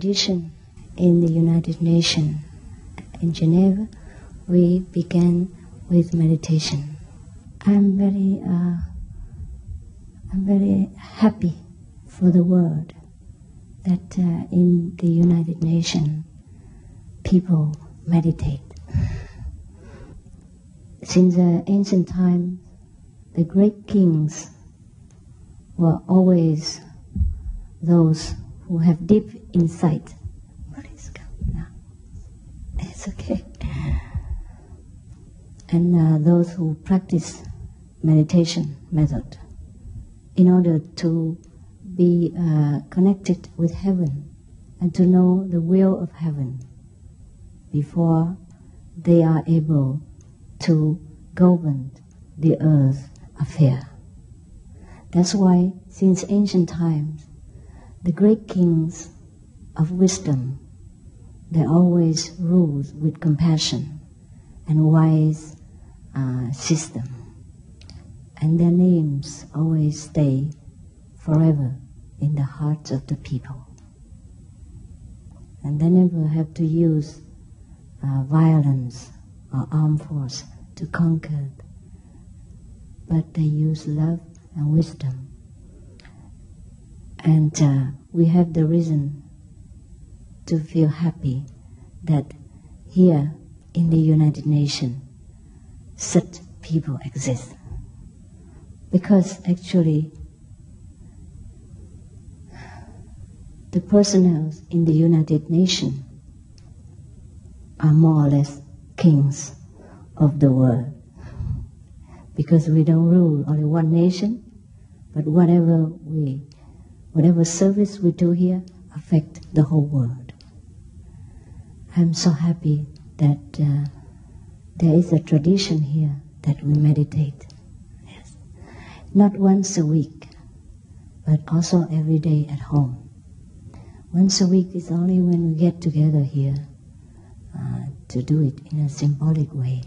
tradition in the United Nations in Geneva, we began with meditation. I'm very, uh, I'm very happy for the world that uh, in the United Nations people meditate. Since ancient times, the great kings were always those who have deep insight. What is now? It's okay. And uh, those who practice meditation method in order to be uh, connected with heaven and to know the will of heaven before they are able to govern the earth affair. That's why, since ancient times, the great kings of wisdom, they always rule with compassion and wise uh, system. And their names always stay forever in the hearts of the people. And they never have to use uh, violence or armed force to conquer, but they use love and wisdom. And uh, we have the reason to feel happy that here in the United Nations, such people exist. Because actually, the personnel in the United Nations are more or less kings of the world. Because we don't rule only one nation, but whatever we, whatever service we do here affect the whole world. I'm so happy that uh, there is a tradition here that we meditate. Yes. Not once a week, but also every day at home. Once a week is only when we get together here uh, to do it in a symbolic way.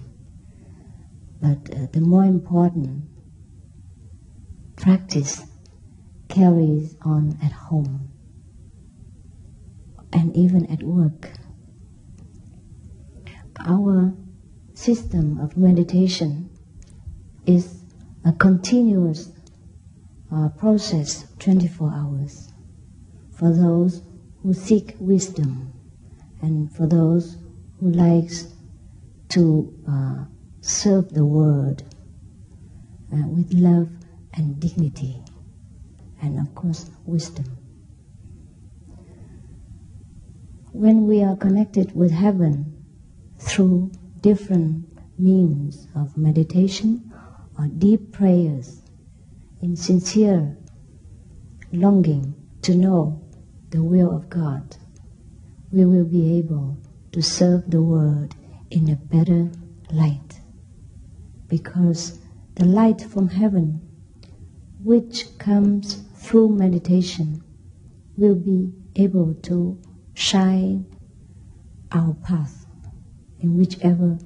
But uh, the more important practice carries on at home and even at work. Our system of meditation is a continuous uh, process 24 hours for those who seek wisdom and for those who likes to uh, serve the world uh, with love and dignity and of course wisdom. When we are connected with heaven through different means of meditation or deep prayers in sincere longing to know the will of God, we will be able to serve the world in a better light. Because the light from heaven, which comes through meditation, we will be able to shine our path in whichever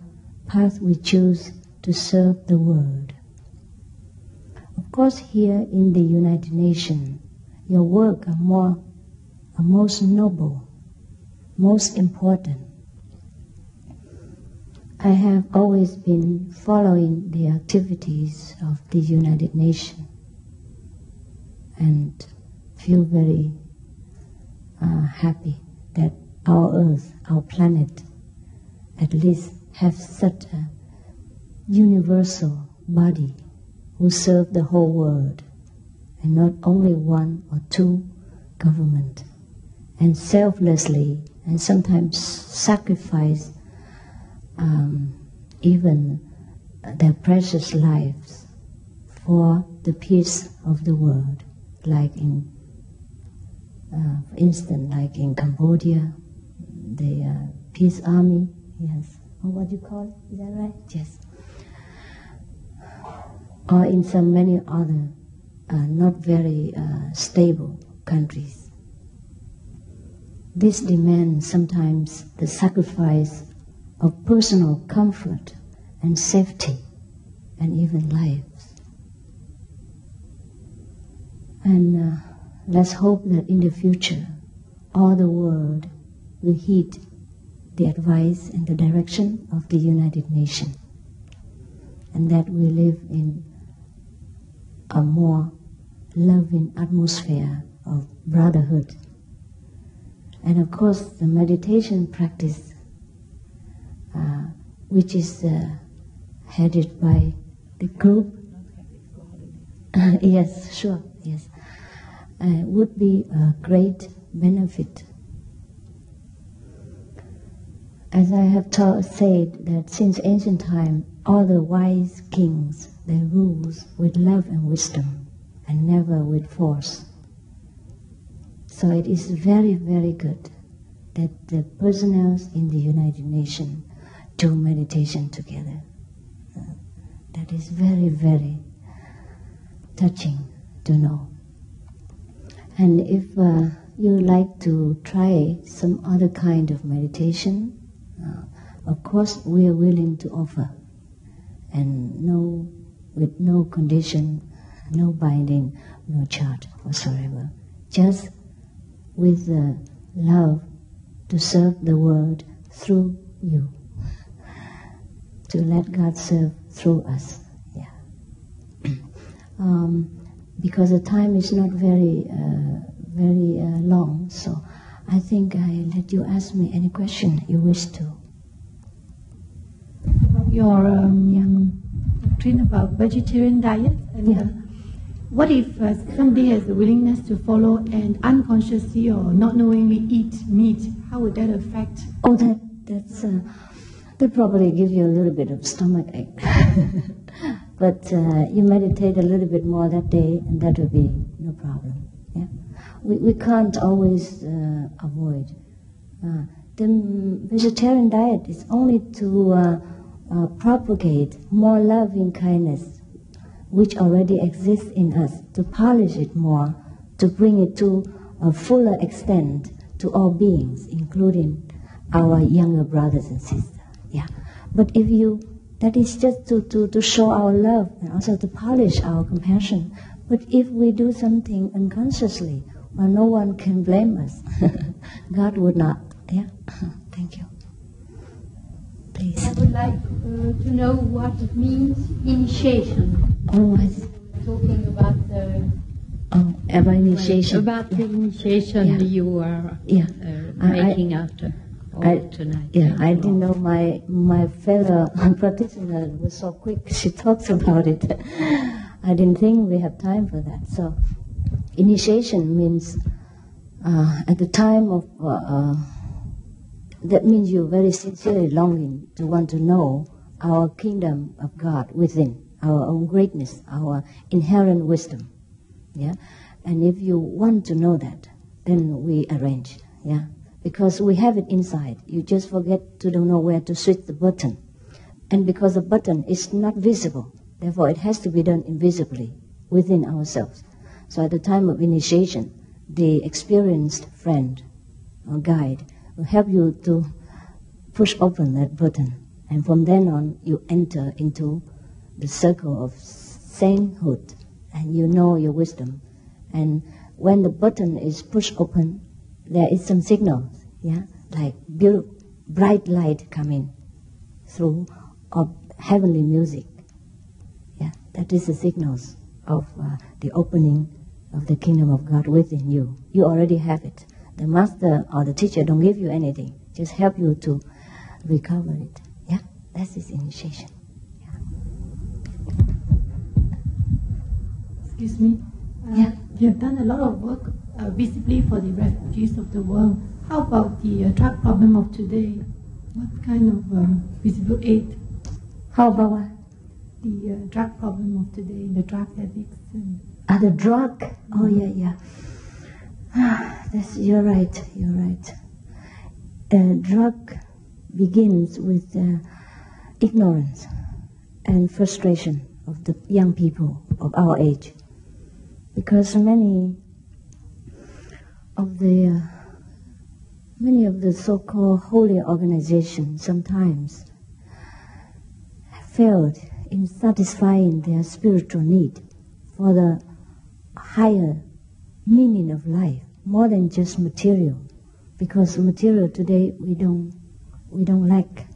path we choose to serve the world. Of course, here in the United Nations, your work are more are most noble, most important. I have always been following the activities of the United Nations and feel very uh, happy that our Earth, our planet, at least have such a universal body who serve the whole world and not only one or two government. And selflessly and sometimes sacrifice um, even their precious lives for the peace of the world, like in, uh, for instance, like in Cambodia, the uh, peace army, yes, or what you call it, is that right? Yes. Or in some many other uh, not very uh, stable countries. This demands sometimes the sacrifice of personal comfort and safety and even lives. And uh, let's hope that in the future, all the world will heed the advice and the direction of the United Nations, and that we live in a more loving atmosphere of brotherhood. And of course, the meditation practice, uh, which is uh, headed by the group. yes, sure, yes. Uh, would be a great benefit. As I have said that since ancient time, all the wise kings they rules with love and wisdom, and never with force. So it is very, very good that the personnel in the United Nations do meditation together. That is very, very touching to know. And if uh, you like to try some other kind of meditation, uh, of course, we are willing to offer, and no, with no condition, no binding, no charge whatsoever. Just with the love to serve the world through you, to let God serve through us. Yeah. um, because the time is not very, uh, very uh, long, so I think I let you ask me any question you wish to. Your um, yeah. doctrine about vegetarian diet and Yeah. uh, what if uh, somebody has the willingness to follow and unconsciously or not knowingly eat meat? How would that affect? Oh, that that's uh, that probably give you a little bit of stomach ache. but uh, you meditate a little bit more that day, and that will be no problem. Yeah, we we can't always uh, avoid. Uh, the vegetarian diet is only to uh, uh, propagate more loving kindness, which already exists in us, to polish it more, to bring it to a fuller extent to all beings, including our younger brothers and sisters. Yeah. But if you, that is just to, to, to show our love and also to polish our compassion. But if we do something unconsciously, well, no one can blame us. God would not. Yeah. Thank you. Please. I would like uh, to know what it means initiation. Oh, I see. Talking about the Oh, ever initiation. about the initiation Yeah. you are Yeah. uh, I- I- making out uh, all I, tonight. yeah, I didn't know my my fellow practitioner was so quick. She talks about it. I didn't think we have time for that. So, initiation means uh, at the time of uh, uh, that means you're very sincerely longing to want to know our kingdom of God within our own greatness, our inherent wisdom. Yeah, and if you want to know that, then we arrange. Yeah, because we have it inside. You just forget to don't know where to switch the button, and because the button is not visible, therefore it has to be done invisibly within ourselves. So at the time of initiation, the experienced friend or guide will help you to push open that button, and from then on you enter into the circle of sainthood, and you know your wisdom. And when the button is pushed open, there is some signal, yeah, like beautiful, bright light coming through of heavenly music. Yeah, that is the signals of uh, the opening of the kingdom of God within you. You already have it. The master or the teacher don't give you anything, just help you to recover it. Yeah, that's his initiation. Excuse me. Uh, Yeah. You have done a lot of work uh, visibly for the refugees of the world. How about the uh, drug problem of today? What kind of um, visible aid? How about what? The uh, drug problem of today, the drug addicts. And Ah, the drug. Oh yeah, yeah. Ah, That's you're right. You're right. Uh, drug begins with uh, ignorance and frustration of the young people of our age, because many of the uh, many of the so-called holy organizations sometimes failed in satisfying their spiritual need for the higher meaning of life, more than just material. because material today we don't we don't lack.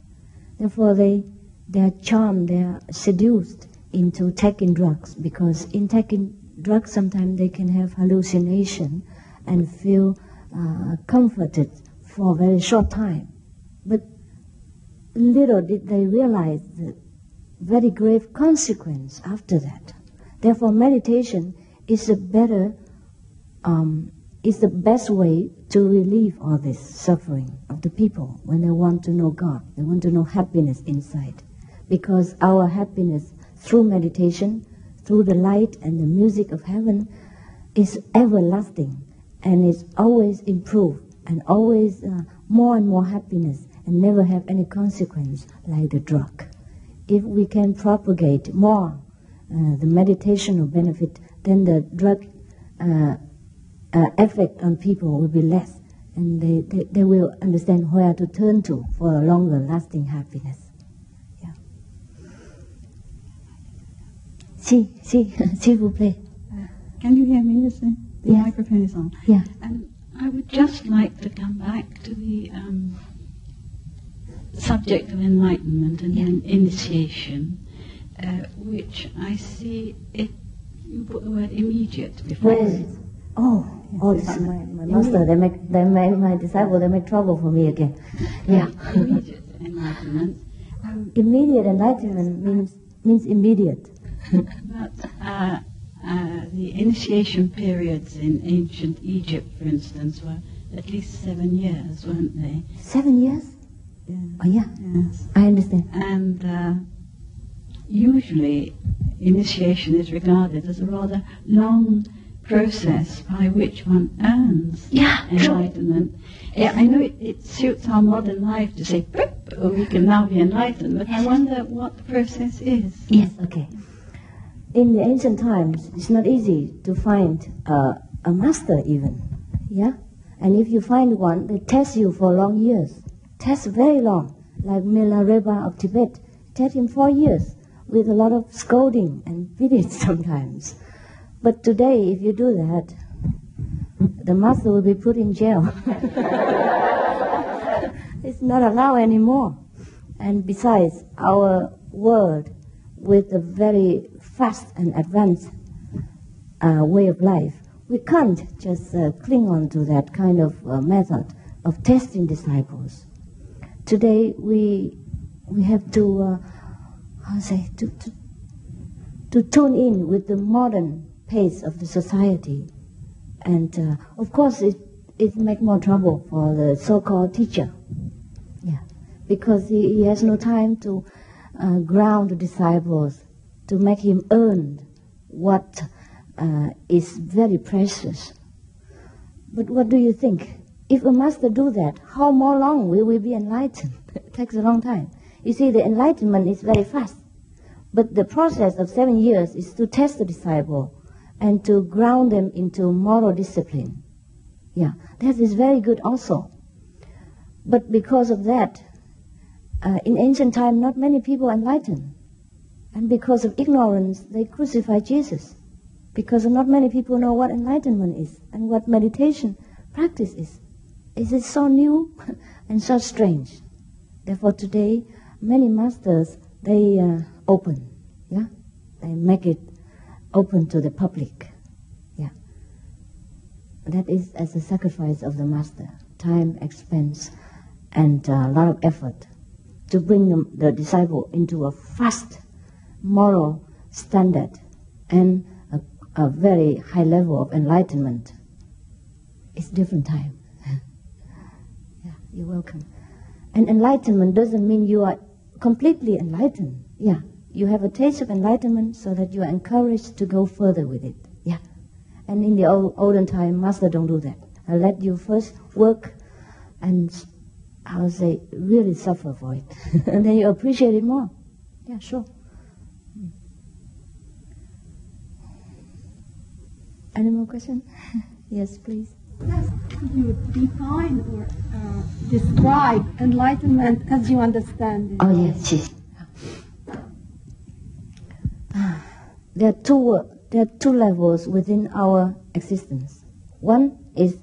Therefore, they they are charmed, they are seduced into taking drugs because in taking drugs sometimes they can have hallucination and feel uh, comforted for a very short time. But little did they realize the very grave consequence after that. Therefore, meditation is a better, um, is the best way to relieve all this suffering of the people when they want to know God. They want to know happiness inside. Because our happiness through meditation, through the light and the music of heaven, is everlasting and is always improved and always uh, more and more happiness and never have any consequence like the drug. If we can propagate more uh, the meditational benefit, then the drug uh, uh, effect on people will be less and they, they, they will understand where to turn to for a longer lasting happiness. Yeah. Si, si, s'il vous plaît. Can you hear me? Yes, the the Yes. microphone is on. Yeah. Um, I would just like to come back to the um, subject of enlightenment and in- initiation, uh, which I see it. You put the word immediate before. Is it? Oh, oh, my, my master. They make, they make my disciple. They make trouble for me again. Yeah. Immediate enlightenment. Um, Immediate enlightenment means means immediate. But uh, the initiation periods in ancient Egypt, for instance, were at least seven years, weren't they? Seven years? Yeah. Oh yeah, Yes. I understand. And uh, usually, initiation is regarded as a rather long process by which one earns Yeah, enlightenment. Yeah, I know it, it suits our modern life to say, "Boop, oh, we can now be enlightened, but I wonder what the process is. Yes, okay. In the ancient times, it's not easy to find uh, a master even. Yeah? And if you find one, they test you for long years. Test very long. Like Milarepa of Tibet, test him four years with a lot of scolding and beating sometimes. But today, if you do that, the master will be put in jail. it's not allowed anymore. And besides, our world, with a very fast and advanced uh, way of life, we can't just uh, cling on to that kind of uh, method of testing disciples. Today, we we have to uh, how say to, to to tune in with the modern pace of the society, and uh, of course, it it make more trouble for the so-called teacher. Yeah, because he, he has no time to uh, ground the disciples, to make him earn what uh, is very precious. But what do you think? If a master do that, how more long will we be enlightened? it takes a long time. You see, the enlightenment is very fast. But the process of seven years is to test the disciple and to ground them into moral discipline. Yeah, that is very good also. But because of that, uh, in ancient time, not many people enlightened. And because of ignorance, they crucify Jesus. Because not many people know what enlightenment is and what meditation practice is. It is so new and so strange. Therefore, today, many masters, they uh, open, yeah? They make it open to the public, yeah? That is as a sacrifice of the master, time, expense, and uh, a lot of effort to bring the, the disciple into a fast moral standard and a, a very high level of enlightenment. It's different time. yeah, you're welcome. And enlightenment doesn't mean you are completely enlightened. Yeah, you have a taste of enlightenment so that you are encouraged to go further with it. Yeah. And in the old, olden time, master don't do that. I let you first work and I would say really suffer for it. and then you appreciate it more. Yeah, sure. Any more questions? yes, please. Yes, could you define or uh, describe enlightenment as you understand it? Oh yes, yes. There are two there are two levels within our existence. One is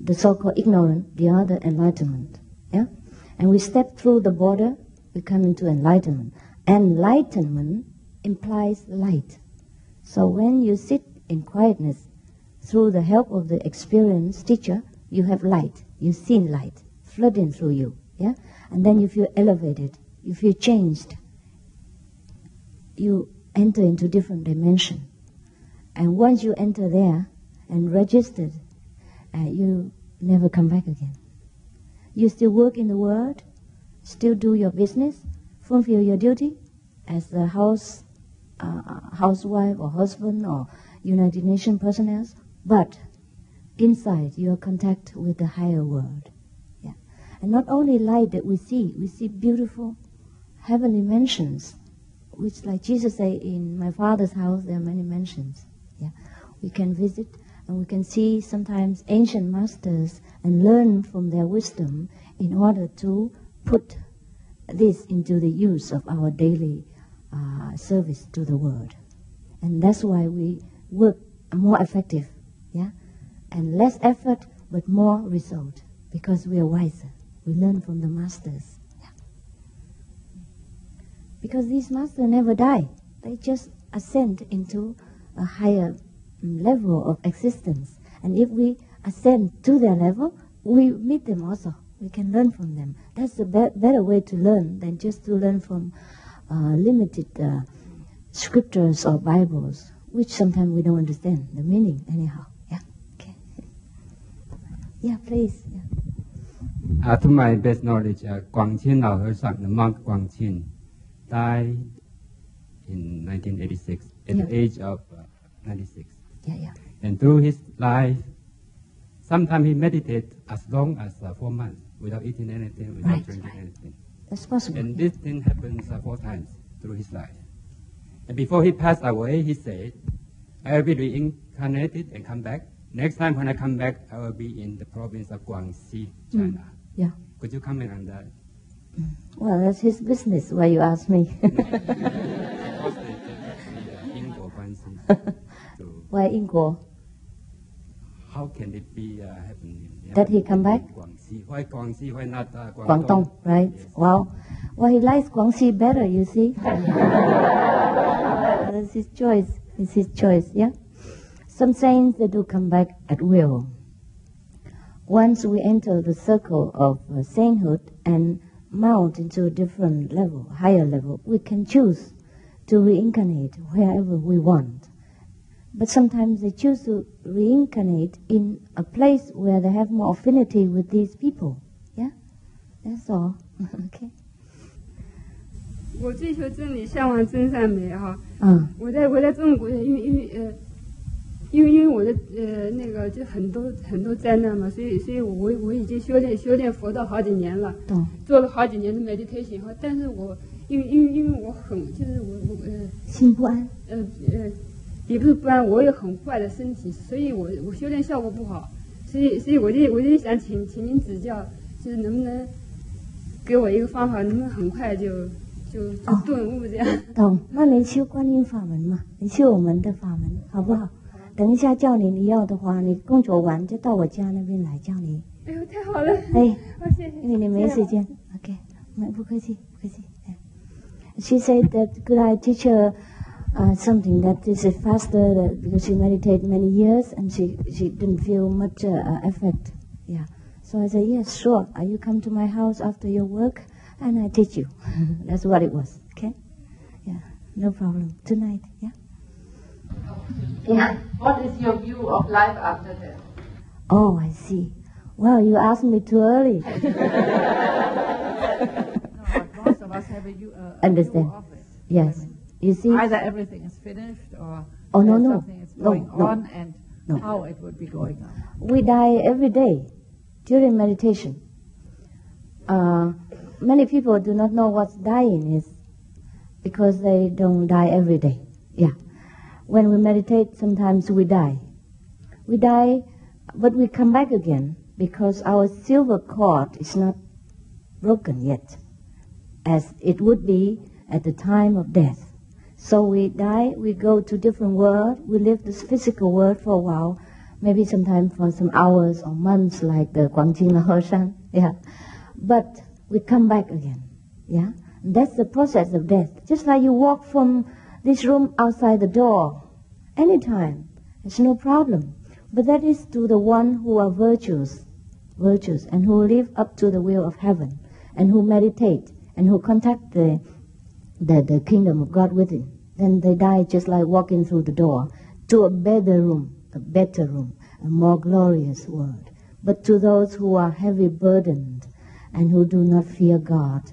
the so-called ignorant, the other enlightenment. Yeah? And we step through the border, we come into enlightenment. Enlightenment implies light. So when you sit in quietness, through the help of the experienced teacher, you have light. You see light flooding through you. Yeah? And then you feel elevated, you feel changed. You enter into different dimension. And once you enter there and registered, uh, you never come back again. You still work in the world, still do your business, fulfill your duty as a house uh, housewife or husband or United Nations personnel, but inside you are contact with the higher world. Yeah. And not only light that we see, we see beautiful heavenly mansions, which like Jesus said, in my father's house there are many mansions. Yeah. We can visit and we can see sometimes ancient masters and learn from their wisdom in order to put this into the use of our daily uh, service to the world. And that's why we work more effective, yeah? And less effort, but more result, because we are wiser. We learn from the masters. Yeah. Because these masters never die. They just ascend into a higher mm, level of existence. And if we ascend to their level, we meet them also. We can learn from them. That's a be- better way to learn than just to learn from uh, limited uh, scriptures or Bibles, which sometimes we don't understand the meaning anyhow. Yeah. Please. Yeah. Uh, to my best knowledge, uh, Guangqin Lao Herzog, the monk Guangqin, died in 1986 at Yeah. the age of uh, 96. Yeah, yeah. And through his life, sometimes he meditated as long as uh, four months without eating anything, without Right, drinking right. anything. That's possible. And this thing happens uh, four times through his life. And before he passed away, he said, I will be reincarnated and come back. Next time when I come back, I will be in the province of Guangxi, mm. China. Yeah. Could you comment on that? Uh, mm. Well, that's his business. Why you ask me? Why Ingo? How can it be uh, happening? That he come back? Guangxi. Why Guangxi? Why not uh, Guangdong? Guangdong, right? Yes. Wow. Well, he likes Guangxi better, you see. that's his choice. It's his choice, yeah? Some saints, they do come back at will. Once we enter the circle of uh, sainthood and mount into a different level, higher level, we can choose to reincarnate wherever we want. But sometimes they choose to reincarnate in a place where they have more affinity with these people. Yeah? That's all. okay. 我追求真理，向往真善美哈。嗯我在我在中国，因为因为呃， 因为因为我的呃那个就很多很多灾难嘛，所以所以我我已经修炼修炼佛道好几年了，懂。做了好几年的 meditation 哈。但是我因为因为因为我很就是我我呃心不安。呃呃，也不是不安，我有很坏的身体，所以我我修炼效果不好，所以所以我就我就想请请您指教，就是能不能给我一个方法，能不能很快就就就哦顿悟这样。懂。那你修观音法门嘛？你修我们的法门，好不好？等一下叫你，你要的话，你工作完就到我家那边来叫你。哎呦，太好了！哎，哦，谢谢。因为你没时间。OK，没不客气，不客气。哎 She said that could I teach her uh, something that is faster that, because she meditated many years and she, she didn't feel much uh, effect. Yeah. So I said, yes, sure. Uh, you come to my house after your work and I teach you. That's what it was. Okay? Yeah. No problem. Tonight. Yeah. Yeah. What is your view of life after death? Oh, I see. Well, you asked me too early. No, but most of us have a, view- uh, a Understand. view of it. Yes. You see? Either everything is finished or Oh, no, no. something is No, no. on and No. how it would be going on. we die every day during meditation. Uh, many people do not know what dying is because they don't die every day. Yeah. When we meditate, sometimes we die. We die, but we come back again because our silver cord is not broken yet, as it would be at the time of death. So we die, we go to different world, we live this physical world for a while, maybe sometimes for some hours or months, like the Guangqin Laoshan. Yeah, but we come back again. Yeah, that's the process of death. Just like you walk from this room outside the door, anytime, it's no problem. But that is to the one who are virtuous, virtuous, and who live up to the will of heaven, and who meditate, and who contact the, the, the kingdom of God within. Then they die just like walking through the door to a better room, a better room, a more glorious world. But to those who are heavy burdened, and who do not fear God,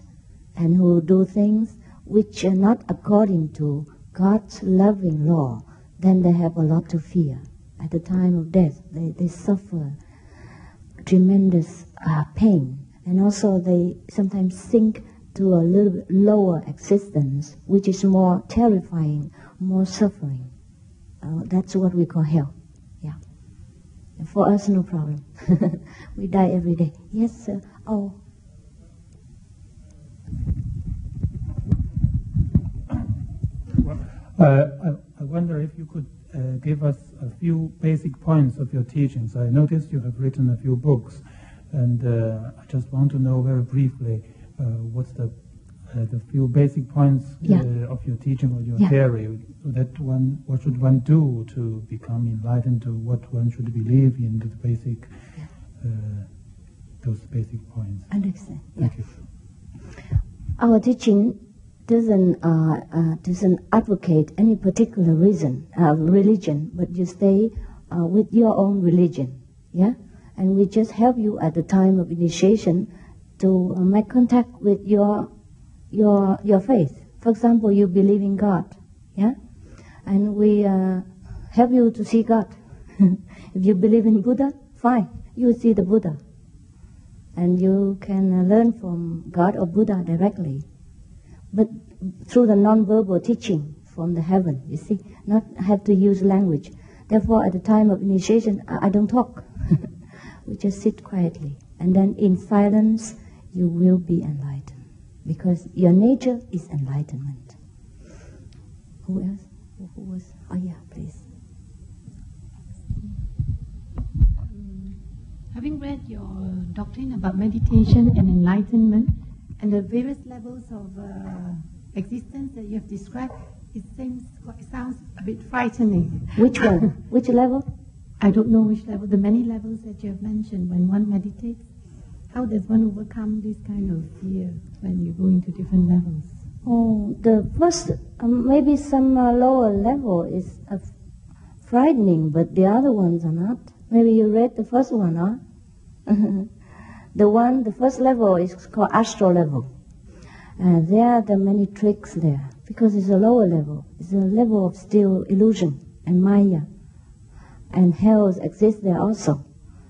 and who do things which are not according to God's loving law, then they have a lot to fear. At the time of death, they, they suffer tremendous uh, pain, and also they sometimes sink to a little lower existence, which is more terrifying, more suffering. Uh, that's what we call hell. Yeah. For us, no problem. we die every day. Yes, sir. Oh. I, I wonder if you could uh, give us a few basic points of your teachings. I noticed you have written a few books, and uh, I just want to know very briefly uh, what's the uh, the few basic points Yeah. uh, of your teaching or your Yeah. theory. That one, what should one do to become enlightened? To what one should believe in? The basic, uh, those basic points. Understand? Yeah. Thank you. Our teaching doesn't uh, uh, doesn't advocate any particular reason uh, religion, but you stay uh, with your own religion, yeah. And we just help you at the time of initiation to make contact with your your your faith. For example, you believe in God, yeah, and we uh, help you to see God. if you believe in Buddha, fine, you see the Buddha and you can learn from God or Buddha directly. But through the non-verbal teaching from the heaven, you see, not have to use language. Therefore, at the time of initiation, I, I don't talk. we just sit quietly, and then in silence, you will be enlightened, because your nature is enlightenment. Who else? Who was? Oh yeah, please. Having read your doctrine about meditation and enlightenment and the various levels of uh, existence that you have described, it seems it sounds a bit frightening. Which one? Which level? I don't know which level, the many levels that you have mentioned when one meditates. How does one overcome this kind of fear when you go into different levels? Oh, the first, um, maybe some uh, lower level is uh, frightening, but the other ones are not. Maybe you read the first one, huh? the one, the first level is called astral level. Uh, there are many tricks there because it's a lower level. It's a level of still illusion and maya, and hells exist there also.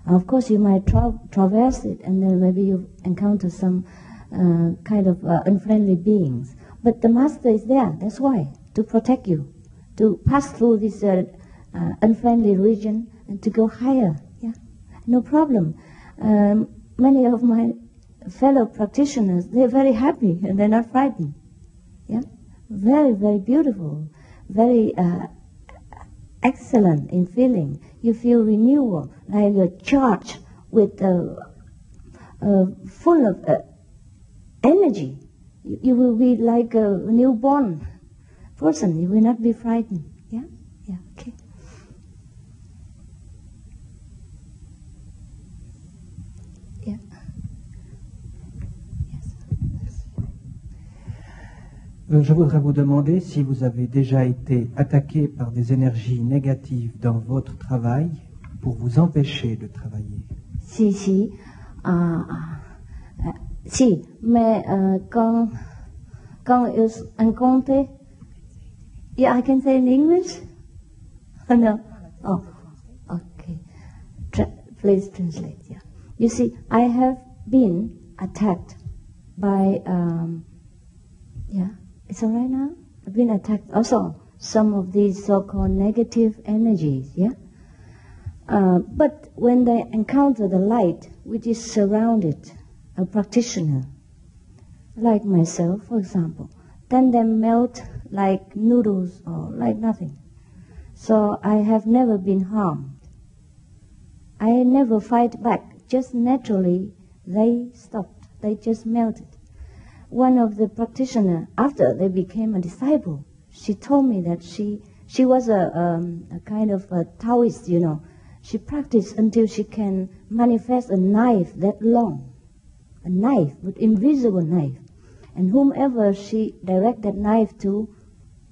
Of course, you might tra- traverse it, and then maybe you encounter some uh, kind of uh, unfriendly beings. But the master is there. That's why to protect you, to pass through this uh, uh, unfriendly region and to go higher. Yeah, no problem. Um, many of my fellow practitioners they're very happy and they're not frightened. Yeah, very very beautiful, very uh, excellent in feeling. You feel renewal, like you're charged with uh, uh, full of uh, energy. You, you will be like a newborn person. You will not be frightened. Yeah, yeah, okay. Euh, Je voudrais vous demander si vous avez déjà été attaqué par des énergies négatives dans votre travail pour vous empêcher de travailler. Si, si. À, à, si, mais euh, quand, quand ils rencontrent, yeah, I can say in English? No. Oh, okay. Tra- please translate, yeah. You see, I have been attacked by, um, yeah, it's all right now? I've been attacked also, some of these so-called negative energies, yeah? Uh, but when they encounter the light which is surrounded a practitioner, like myself, for example, then they melt like noodles or like nothing. So I have never been harmed. I never fight back. Just naturally, they stopped. They just melted. One of the practitioners, after they became a disciple, she told me that she she was a, um, a kind of a Taoist, you know. She practiced until she can manifest a knife that long, a knife, but invisible knife, and whomever she direct that knife to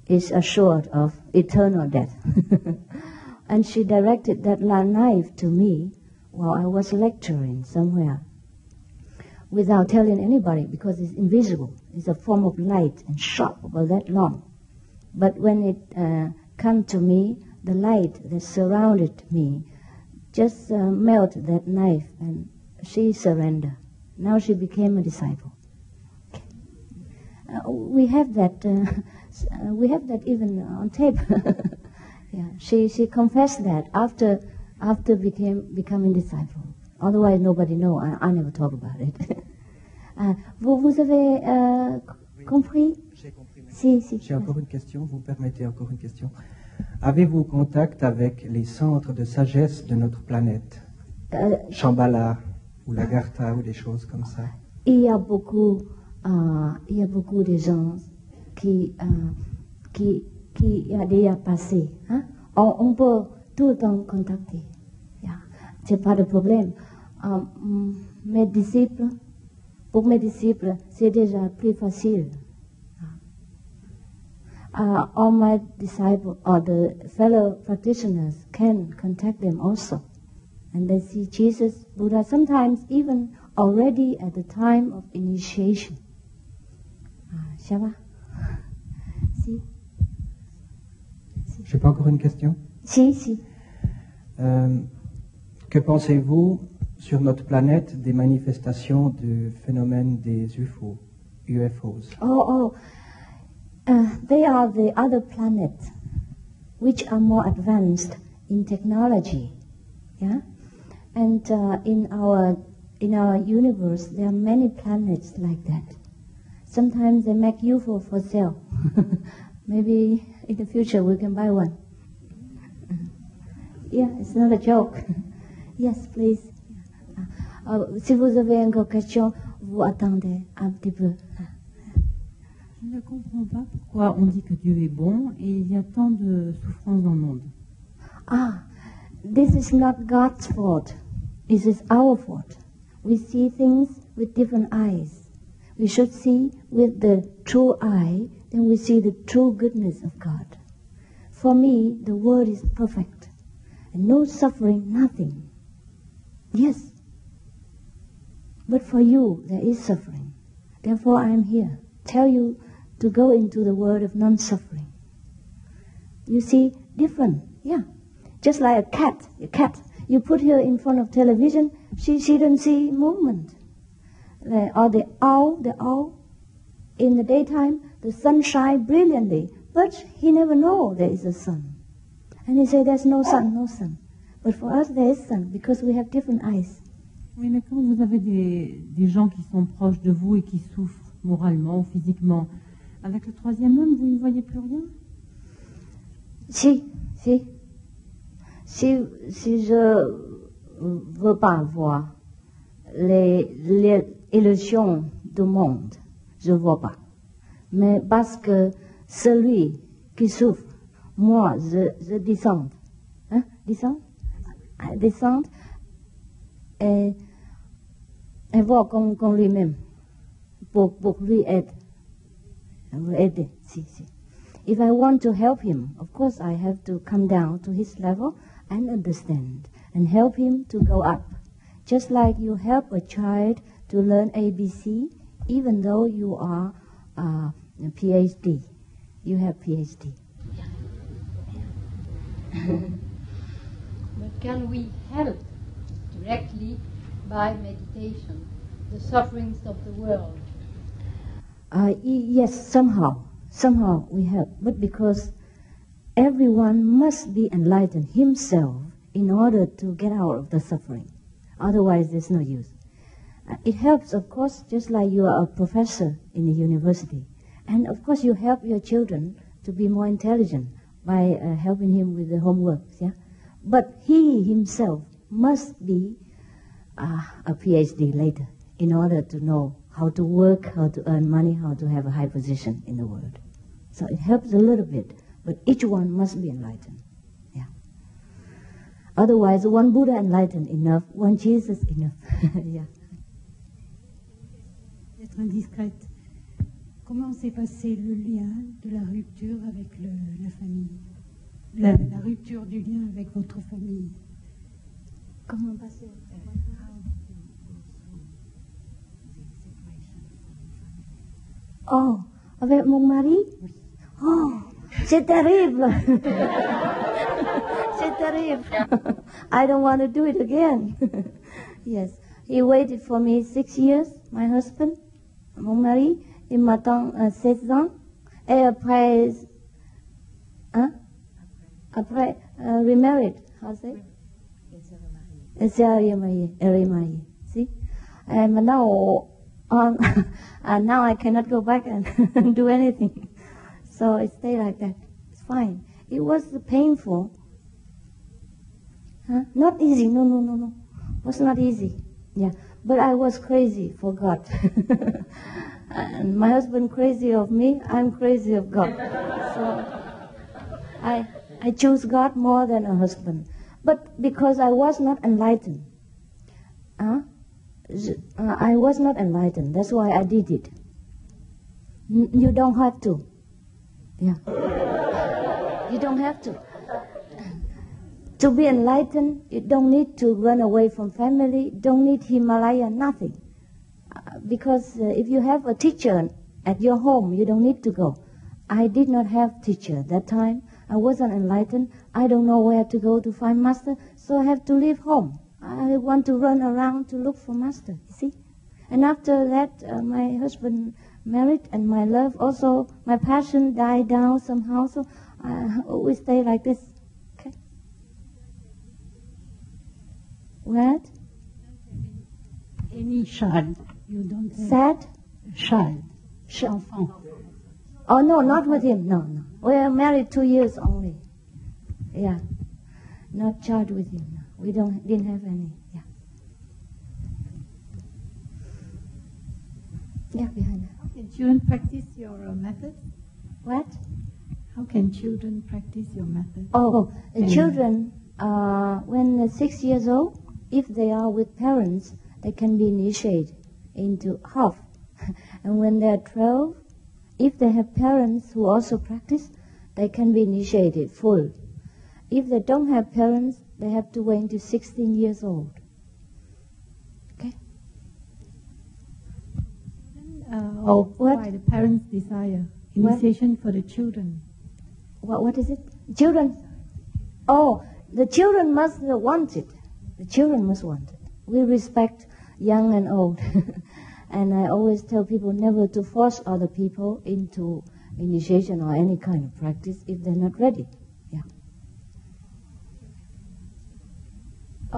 is assured of eternal death. and she directed that knife to me while I was lecturing somewhere without telling anybody because it's invisible. It's a form of light and sharp about that long. But when it uh, come to me, the light that surrounded me just uh, melt that knife and she surrendered. Now she became a disciple. Uh, we have that. Uh, uh, we have that even on tape. yeah, she she confessed that after after became becoming disciple. Otherwise, nobody know. I, I never talk about it. Uh, vous vous avez euh, compris? J'ai compris. Si si. J'ai encore une question, vous me permettez encore une question. Avez-vous contact avec les centres de sagesse de notre planète? Euh, Shambhala ou Lagartha ou des choses comme ça il y a beaucoup, euh, il y a beaucoup de gens qui, euh, qui, qui a déjà passé. Hein? On, on peut tout le temps contacter. Yeah. C'est pas de problème. Mm, mes disciples, pour mes disciples, c'est déjà plus facile. Uh, all my disciples or the fellow practitioners can contact them also. And they see Jesus, Buddha, sometimes even already at the time of initiation. Ah, ça va? Si, J'ai pas encore une question? Si, si. Euh, Que pensez-vous sur notre planète des manifestations du phénomène des UFO, UFOs Oh, oh. Uh, they are the other planets which are more advanced in technology. Yeah? And uh, in our in our universe there are many planets like that. Sometimes they make UFO for sale. Maybe in the future we can buy one. Yeah, it's not a joke. yes, please. Si vous avez encore question, vous attendez un petit peu. Je ne comprends pas pourquoi on dit que Dieu est bon et il y a tant de souffrances dans le monde. Ah, this is not God's fault. This is our fault. We see things with different eyes. We should see with the true eye, then we see the true goodness of God. For me, the world is perfect. And no suffering, nothing. Yes. But for you, there is suffering. Therefore, I am here. Tell you to go into the world of non-suffering. You see, different. Yeah. Just like a cat. A cat. You put her in front of television, she, she don't see movement. The, or the owl, the owl, in the daytime, the sun shines brilliantly, but he never know there is a sun. And he say there's no sun, no sun. But for us there is sun because we have different eyes. Oui, mais quand vous avez des, des gens qui sont proches de vous et qui souffrent moralement ou physiquement, avec le troisième homme, vous ne voyez plus rien? Si, si. Si, si je veux pas voir les, les du monde, je vois pas. Mais parce que celui qui souffre, moi, je, je descends. Hein? Descends? Ah, Descends et, lui-même pour, pour lui. Aider, si, si. If I want to help him, of course I have to come down to his level and understand and help him to go up. Just like you help a child to learn ABC, even though you are uh, a PhD, you have PhD. But can we help directly by meditation the sufferings of the world? Uh, yes, somehow, somehow we help, but because everyone must be enlightened himself in order to get out of the suffering. Otherwise, there's no use. Uh, It helps, of course, just like you are a professor in a university. And of course, you help your children to be more intelligent by uh, helping him with the homework, yeah? But he himself must be uh, a PhD later in order to know how to work, how to earn money, how to have a high position in the world. So it helps a little bit, but each one must be enlightened. Yeah. Otherwise, one Buddha enlightened enough, one Jesus enough. yeah. D'être indiscrète. Comment s'est passé le lien de la rupture avec le, la famille la, la rupture du lien avec votre famille Comment passer euh, Oh, avec mon mari Oh, c'est terrible. c'est terrible. I don't want to do it again. yes. He waited for me six years, my husband, mon mari. Il m'attend euh, 16 ans. Et après, hein? Après, uh, remarried. How say? Il s'est remarié. remarié. See? And now, um, and now I cannot go back and do anything. So it stayed like that. It's fine. It was painful. Huh? Not easy. No, no, no, no. It was not easy. Yeah. But I was crazy for God. and my husband crazy of me. I'm crazy of God. So I, I choose God more than a husband. But because I was not enlightened. Huh? Uh, I was not enlightened. That's why I did it. You don't have to. Yeah. You don't have to. To be enlightened, you don't need to run away from family, don't need Himalaya, nothing. Uh, because uh, if you have a teacher at your home, you don't need to go. I did not have teacher that time. I wasn't enlightened. I don't know where to go to find master, so I have to leave home. I want to run around to look for master, you see. And after that, uh, my husband married, and my love also, my passion died down somehow, so I always stay like this. Okay. What? Any child you don't Sad? child, Sh- enfant. Oh no, not with him. No, no. We are married two years only. Yeah, not child with him. We don't didn't have any. Yeah. Yeah, behind. How can children practice your uh, method? What? How can children practice your method? Oh, the children, uh, when they're six years old, if they are with parents, they can be initiated into half. and when they're 12, if they have parents who also practice, they can be initiated full. If they don't have parents, they have to wait until 16 years old. Okay? Uh, Oh, what? Why the parents desire What? initiation for the children? What, what is it? Children. Oh, the children must want it. The children must want it. We respect young and old. and I always tell people never to force other people into initiation or any kind of practice if they're not ready.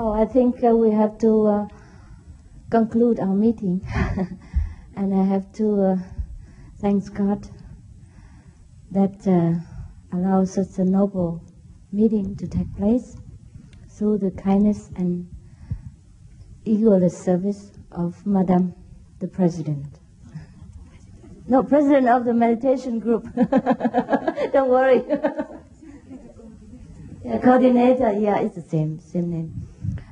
Oh, I think uh, we have to uh, conclude our meeting. and I have to uh, thank God that uh, allows such a noble meeting to take place through the kindness and egoless service of Madame the President. No, President of the meditation group. Don't worry. yeah, coordinator, yeah, it's the same, same name.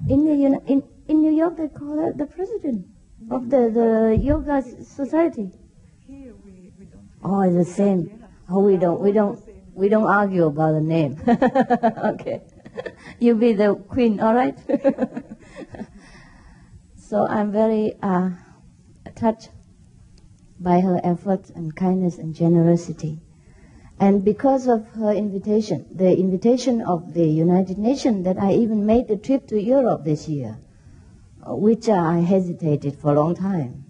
In, the, in, in New York, they call her the President of the, the Yoga Society. Oh, it's the same. Oh, we don't, we don't, we don't argue about the name. okay. You be the queen, all right? so I'm very uh, touched by her efforts and kindness and generosity. And because of her invitation, the invitation of the United Nations, that I even made the trip to Europe this year, uh, which I hesitated for a long time,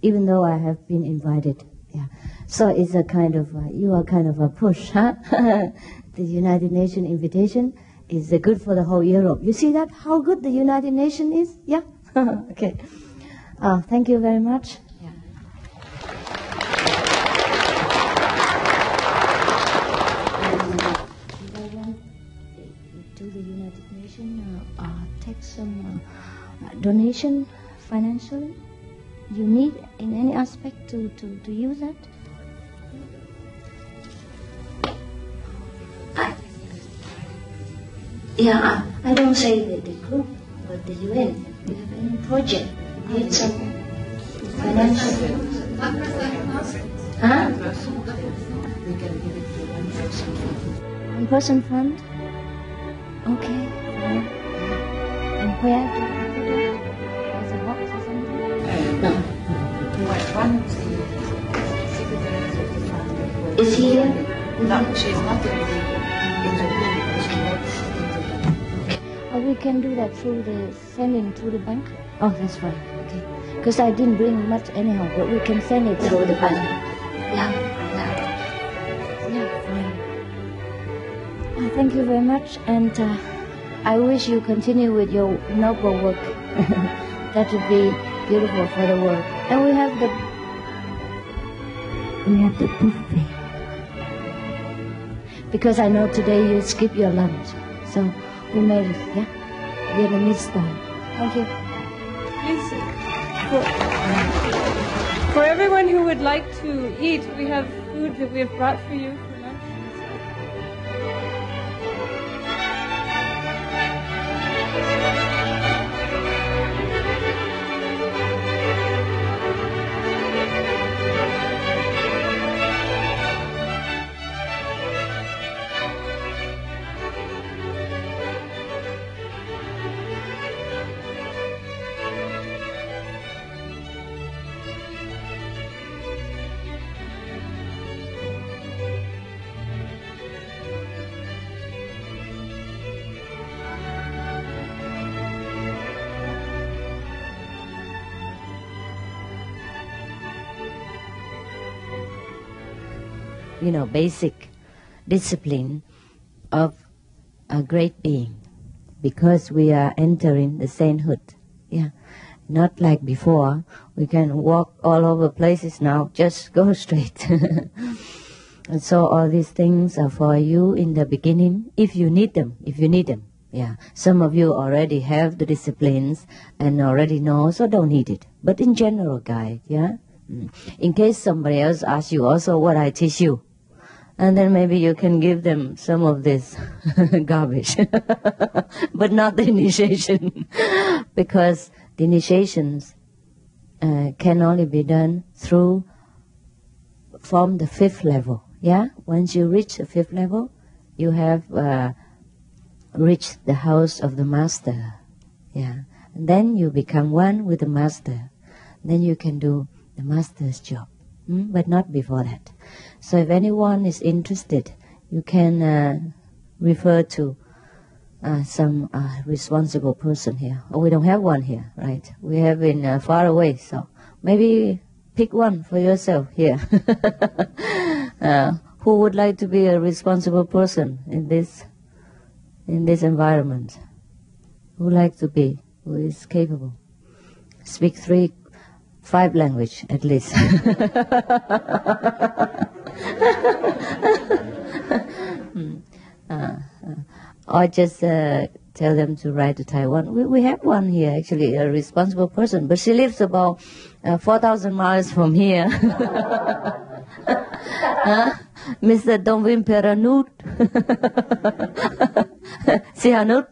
even though I have been invited. Yeah. So it's a kind of, a, you are kind of a push, huh? the United Nations invitation is uh, good for the whole Europe. You see that? How good the United Nations is? Yeah? okay. Uh, thank you very much. Some uh, donation financially? You need in any aspect to, to, to use that? I, yeah, I, I don't say the, the group, but the UN. You have any project? Need some financial? Huh? We can give it to one person fund? Okay, fine. And where do you put it? As a box or something? No. One of the secretaries of the fund. Is he here? No, she's not in the, in the room. She works in the Or we can do that through the sending through the bank. Oh, that's fine. Okay. Because I didn't bring much anyhow, but we can send it through the bank. Yeah, yeah. Yeah, fine. Uh, thank you very much, and uh, I wish you continue with your noble work. that would be beautiful for the world. And we have the we have the buffet because I know today you skip your lunch, so we made it. Yeah, Vietnamese style. Thank you. Please, for, for everyone who would like to eat, we have food that we have brought for you you know, basic discipline of a great being because we are entering the sainthood. Yeah. Not like before. We can walk all over places now, just go straight. and so all these things are for you in the beginning, if you need them, if you need them. Yeah. Some of you already have the disciplines and already know, so don't need it. But in general, guide, yeah? Mm. In case somebody else asks you also what I teach you, and then maybe you can give them some of this garbage, but not the initiation, because the initiations uh, can only be done through from the fifth level. Yeah, once you reach the fifth level, you have uh, reached the house of the master. Yeah, and then you become one with the master. Then you can do the master's job, mm? but not before that. So if anyone is interested, you can uh, refer to uh, some uh, responsible person here. Oh, we don't have one here, right? We have been uh, far away, so maybe pick one for yourself here. Uh, who would like to be a responsible person in this in this environment? Who like to be? Who is capable? Speak three, five language at least. Hmm. Uh, uh, or just uh, tell them to write to Taiwan. We, we have one here, actually, a responsible person, but she lives about uh, 4,000 miles from here. huh? Mr. Donvin Peranut. Sihanut?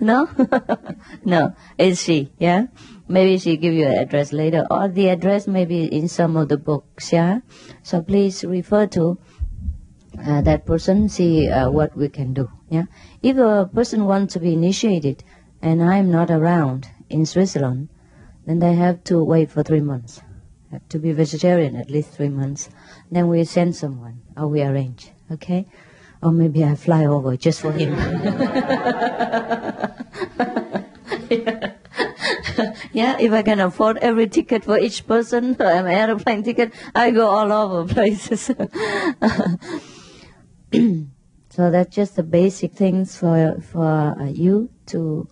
No? no, it's she, yeah? Maybe she give you an address later, or the address may be in some of the books, yeah? So please refer to uh, that person, see uh, what we can do. Yeah, if a person wants to be initiated, and I'm not around in Switzerland, then they have to wait for three months. Have to be vegetarian at least three months. Then we send someone, or we arrange. Okay, or maybe I fly over just for him. yeah. if I can afford every ticket for each person, an airplane ticket, I go all over places. so that's just the basic things for for you to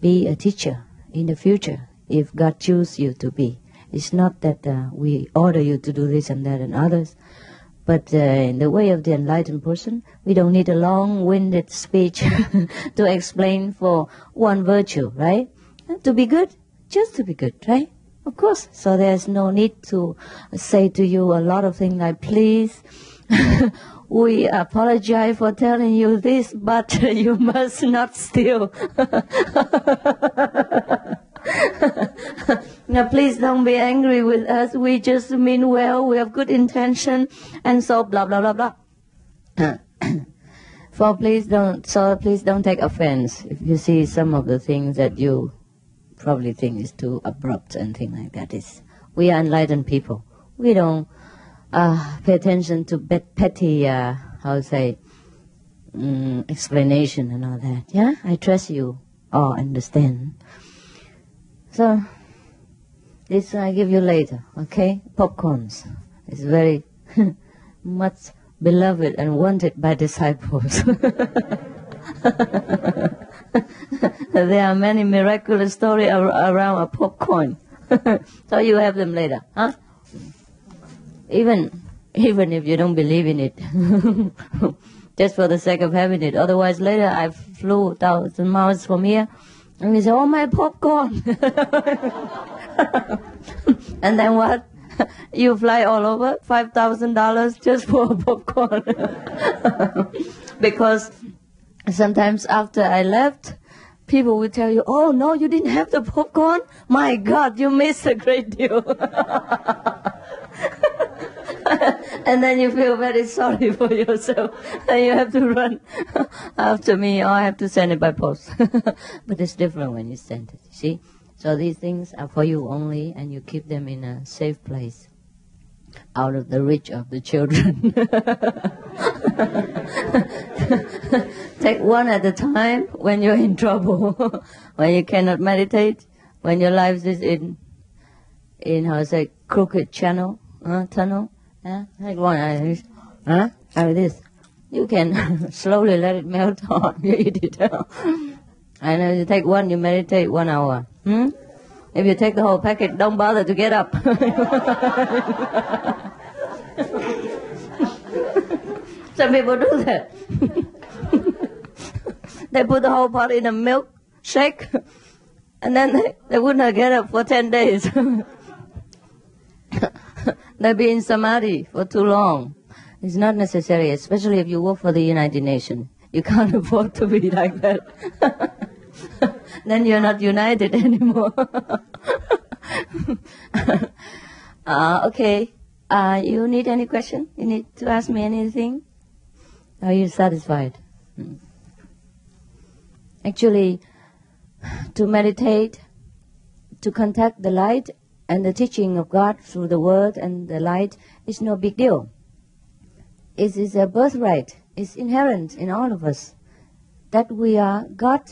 be a teacher in the future if God choose you to be. It's not that uh, we order you to do this and that and others, But uh, in the way of the enlightened person, we don't need a long-winded speech to explain for one virtue, right? To be good, just to be good, right? Of course. So there's no need to say to you a lot of things like, please, we apologize for telling you this, but you must not steal. now, please don't be angry with us. We just mean well. We have good intention, and so blah blah blah blah. for please don't. So please don't take offense if you see some of the things that you probably think is too abrupt and things like that. Is we are enlightened people. We don't uh, pay attention to pet- petty, uh, how to say, um, explanation and all that. Yeah, I trust you all understand. So, this I give you later, okay? Popcorns. It's very much beloved and wanted by disciples. there are many miraculous stories ar- around a popcorn. so you have them later, huh? Even even if you don't believe in it, just for the sake of having it. Otherwise, later I flew thousand miles from here, and he said, "Oh my popcorn!" and then what? you fly all over five thousand dollars just for a popcorn because sometimes after I left, people will tell you, "Oh no, you didn't have the popcorn. My God, you missed a great deal." and then you feel very sorry for yourself, and you have to run after me, or I have to send it by post. but it's different when you send it. You see, so these things are for you only, and you keep them in a safe place, out of the reach of the children. Take one at a time when you're in trouble, when you cannot meditate, when your life is in, in how to say, crooked channel, uh, tunnel. Uh, take one at least, huh? Like this. You can slowly let it melt on. You eat it. and if you take one, you meditate one hour. Hmm? If you take the whole packet, don't bother to get up. Some people do that. They put the whole pot in a milk shake, and then they, they would not get up for 10 days. They'd be in samadhi for too long. It's not necessary, especially if you work for the United Nations. You can't afford to be like that. then you're not united anymore. uh, okay. Uh, you need any question? You need to ask me anything? Are you satisfied? Hmm. Actually, to meditate, to contact the light and the teaching of God through the word and the light is no big deal. It is a birthright. It's inherent in all of us that we are God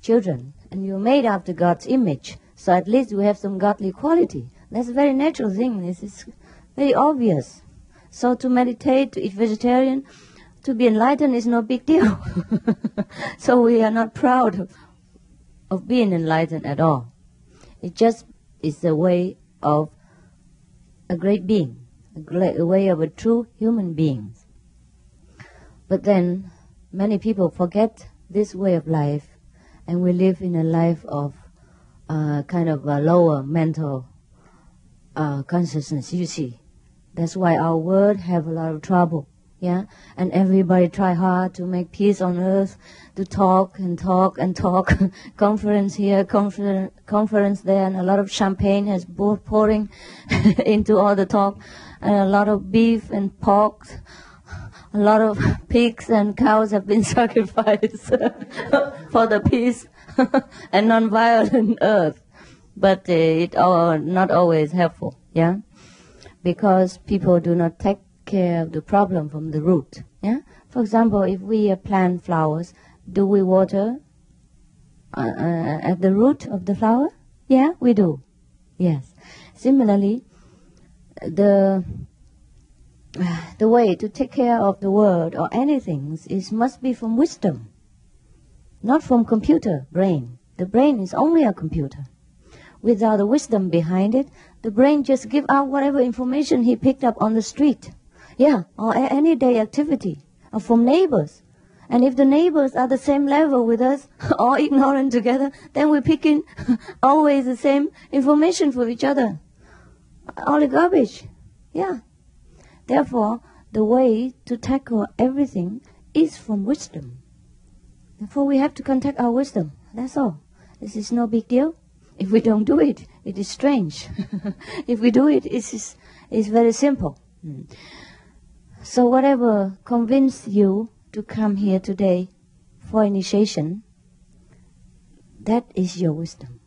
children and you're made after God's image. So at least we have some godly quality. That's a very natural thing. This is very obvious. So to meditate, to eat vegetarian, to be enlightened is no big deal. so we are not proud of, being enlightened at all. It just is a way of a great being, a, great, a way of a true human being. But then many people forget this way of life and we live in a life of uh, kind of a lower mental uh, consciousness, you see. That's why our world have a lot of trouble, yeah? And everybody try hard to make peace on earth, to talk and talk and talk. conference here, conference, conference there, and a lot of champagne has pouring into all the talk, and a lot of beef and pork a lot of pigs and cows have been sacrificed for the peace and non-violent earth. But uh, it are not always helpful, yeah? Because people do not take care of the problem from the root, yeah? For example, if we uh, plant flowers, do we water uh, uh, at the root of the flower? Yeah, we do. Yes. Similarly, the the way to take care of the world or anything is must be from wisdom, not from computer brain. The brain is only a computer. Without the wisdom behind it, the brain just give out whatever information he picked up on the street. Yeah, or any day activity, or from neighbors. And if the neighbors are the same level with us, all ignorant together, then we pick in always the same information for each other. All the garbage. Yeah. Therefore, the way to tackle everything is from wisdom. Therefore, we have to contact our wisdom. That's all. This is no big deal. If we don't do it, it is strange. if we do it, it is it's very simple. Mm. So whatever convinced you to come here today for initiation, that is your wisdom.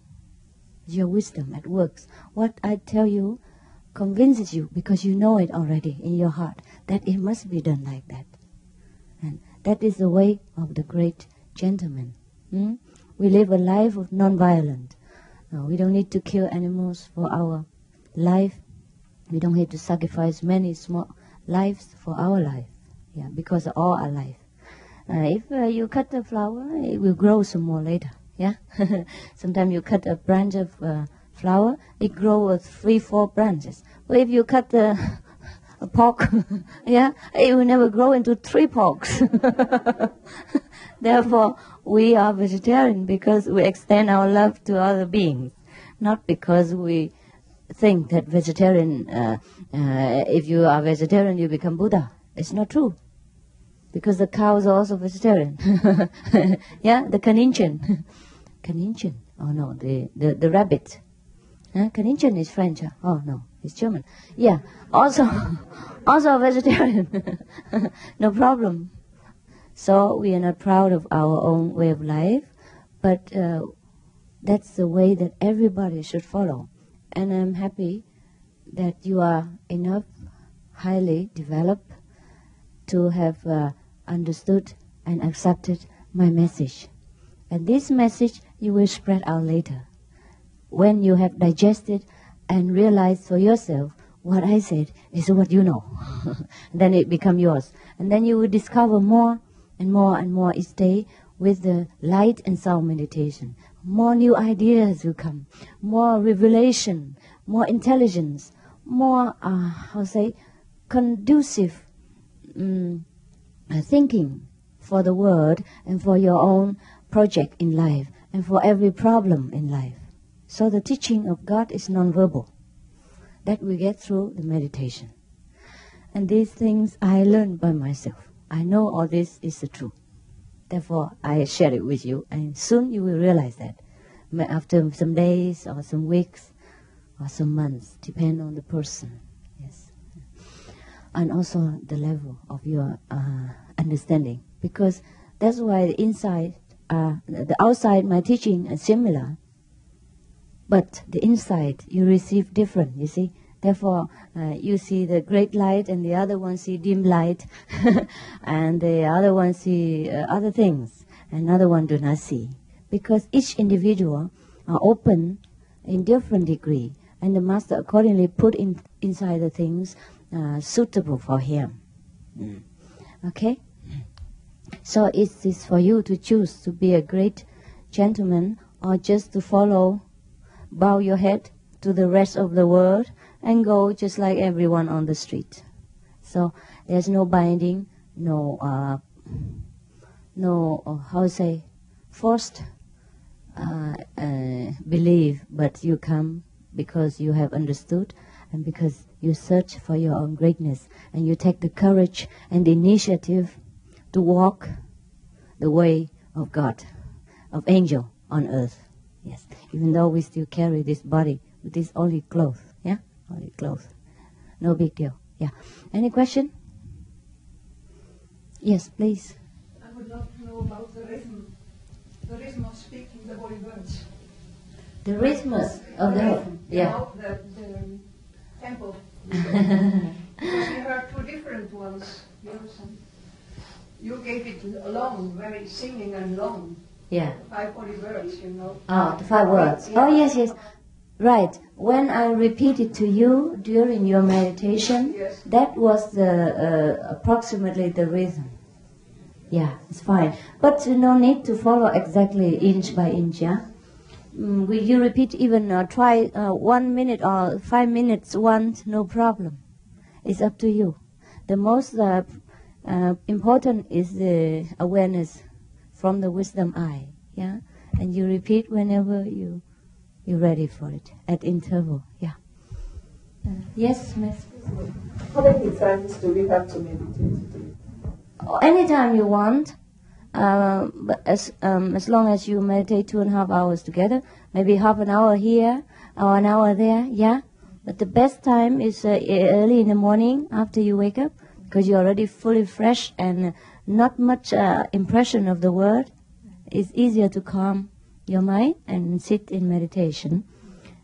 Your wisdom at works. What I tell you convinces you because you know it already in your heart that it must be done like that. And that is the way of the great gentleman. Hmm? We live a life of non-violent. No, we don't need to kill animals for our life. We don't need to sacrifice many small lives for our life. Yeah, because all are life. Uh, if uh, you cut a flower, it will grow some more later. Yeah. Sometimes you cut a branch of uh, flower, it grows three, four branches. But if you cut a, a pork, yeah, it will never grow into three porks. Therefore, we are vegetarian because we extend our love to other beings, not because we think that vegetarian, uh, if you are vegetarian, you become Buddha. It's not true. Because the cows are also vegetarian. yeah, the Kaninchen. Kaninchen. Oh no, the, the, the rabbit. Huh? Is French. huh? Oh no, it's German. Yeah, also, also a vegetarian. no problem. So we are not proud of our own way of life, but uh, that's the way that everybody should follow. And I'm happy that you are enough highly developed to have uh, understood and accepted my message. And this message you will spread out later. When you have digested and realized for yourself what I said is what you know. then it become yours. And then you will discover more and more and more each day with the light and sound meditation. More new ideas will come, more revelation, more intelligence, more, uh, how say, conducive um, thinking for the world and for your own project in life and for every problem in life. So the teaching of God is non-verbal. That we get through the meditation. And these things I learned by myself. I know all this is the truth. Therefore, I share it with you, and soon you will realize that. After some days or some weeks or some months, depend on the person. Yes, and also the level of your uh, understanding, because that's why the inside, uh, the outside, my teaching is similar, but the inside you receive different. You see, therefore uh, you see the great light, and the other one see dim light, and the other one see uh, other things, another one do not see, because each individual are open in different degree, and the master accordingly put in inside the things uh, suitable for him. Mm. Okay. So it is for you to choose to be a great gentleman or just to follow, bow your head to the rest of the world and go just like everyone on the street. So there's no binding, no, uh, no, uh, how to say, forced uh, uh, belief, but you come because you have understood and because you search for your own greatness and you take the courage and the initiative to walk the way of God, of angel on earth. Yes, even though we still carry this body with this only clothes. Yeah, only clothes. No big deal. Yeah. Any question? Yes, please. I would love to know about the rhythm, the rhythm of speaking the holy words. The rhythmus of the rhythm, yeah. the, the tempo. we heard two different ones. Yours and you gave it alone, very singing and long. Yeah. Five words, you know. Oh, the five words. Yeah. Oh, yes, yes. Right. When I repeated to you during your meditation, Yes. that was the uh, approximately the rhythm. Yeah, it's fine. But no need to follow exactly inch by inch. Yeah. Mm, will you repeat even uh, try uh, one minute or five minutes once? No problem. It's up to you. the most uh, uh, important is the awareness from the wisdom eye. Yeah, and you repeat whenever you you're ready for it at interval. Yeah. Uh, yes, Miss. How many times do we have to meditate? Anytime you want. Uh, but as um, as long as you meditate two and a half hours together, maybe half an hour here or an hour there, yeah. But the best time is uh, early in the morning after you wake up, because you're already fully fresh and not much uh, impression of the world. It's easier to calm your mind and sit in meditation.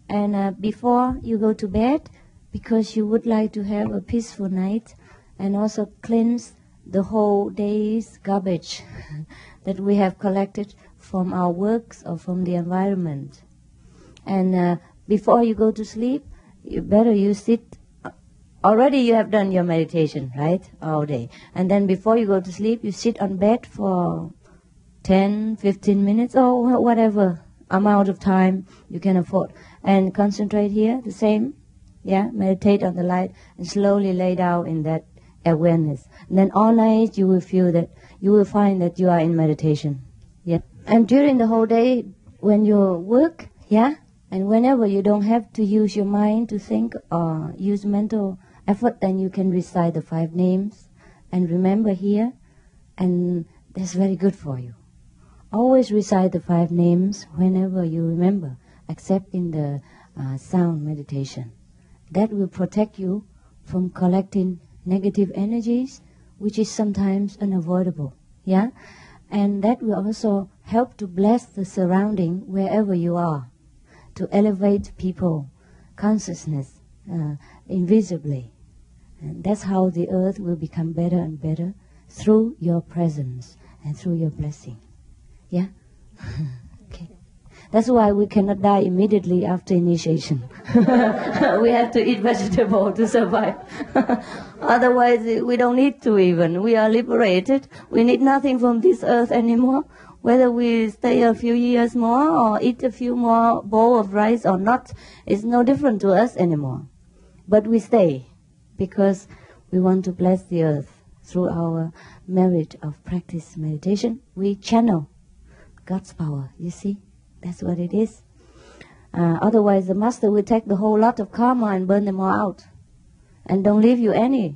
And uh, before you go to bed, because you would like to have a peaceful night and also cleanse the whole day's garbage that we have collected from our works or from the environment. And uh, before you go to sleep, you better you sit. Already you have done your meditation, right, all day. And then before you go to sleep, you sit on bed for 10, 15 minutes, or whatever amount of time you can afford. And concentrate here, the same. Yeah, meditate on the light and slowly lay down in that awareness. And then all night you will feel that, you will find that you are in meditation. Yeah. And during the whole day, when you work, yeah, and whenever you don't have to use your mind to think or use mental effort, then you can recite the five names and remember here, and that's very good for you. Always recite the five names whenever you remember, except in the uh, sound meditation. That will protect you from collecting negative energies, which is sometimes unavoidable. Yeah? And that will also help to bless the surrounding wherever you are, to elevate people, consciousness, uh, invisibly. And that's how the earth will become better and better through your presence and through your blessing. Yeah? That's why we cannot die immediately after initiation. we have to eat vegetable to survive. Otherwise, we don't need to even. We are liberated. We need nothing from this earth anymore. Whether we stay a few years more or eat a few more bowl of rice or not, it's no different to us anymore. But we stay because we want to bless the earth through our merit of practice meditation. We channel God's power. You see, that's what it is. Uh, otherwise, the master will take the whole lot of karma and burn them all out, and don't leave you any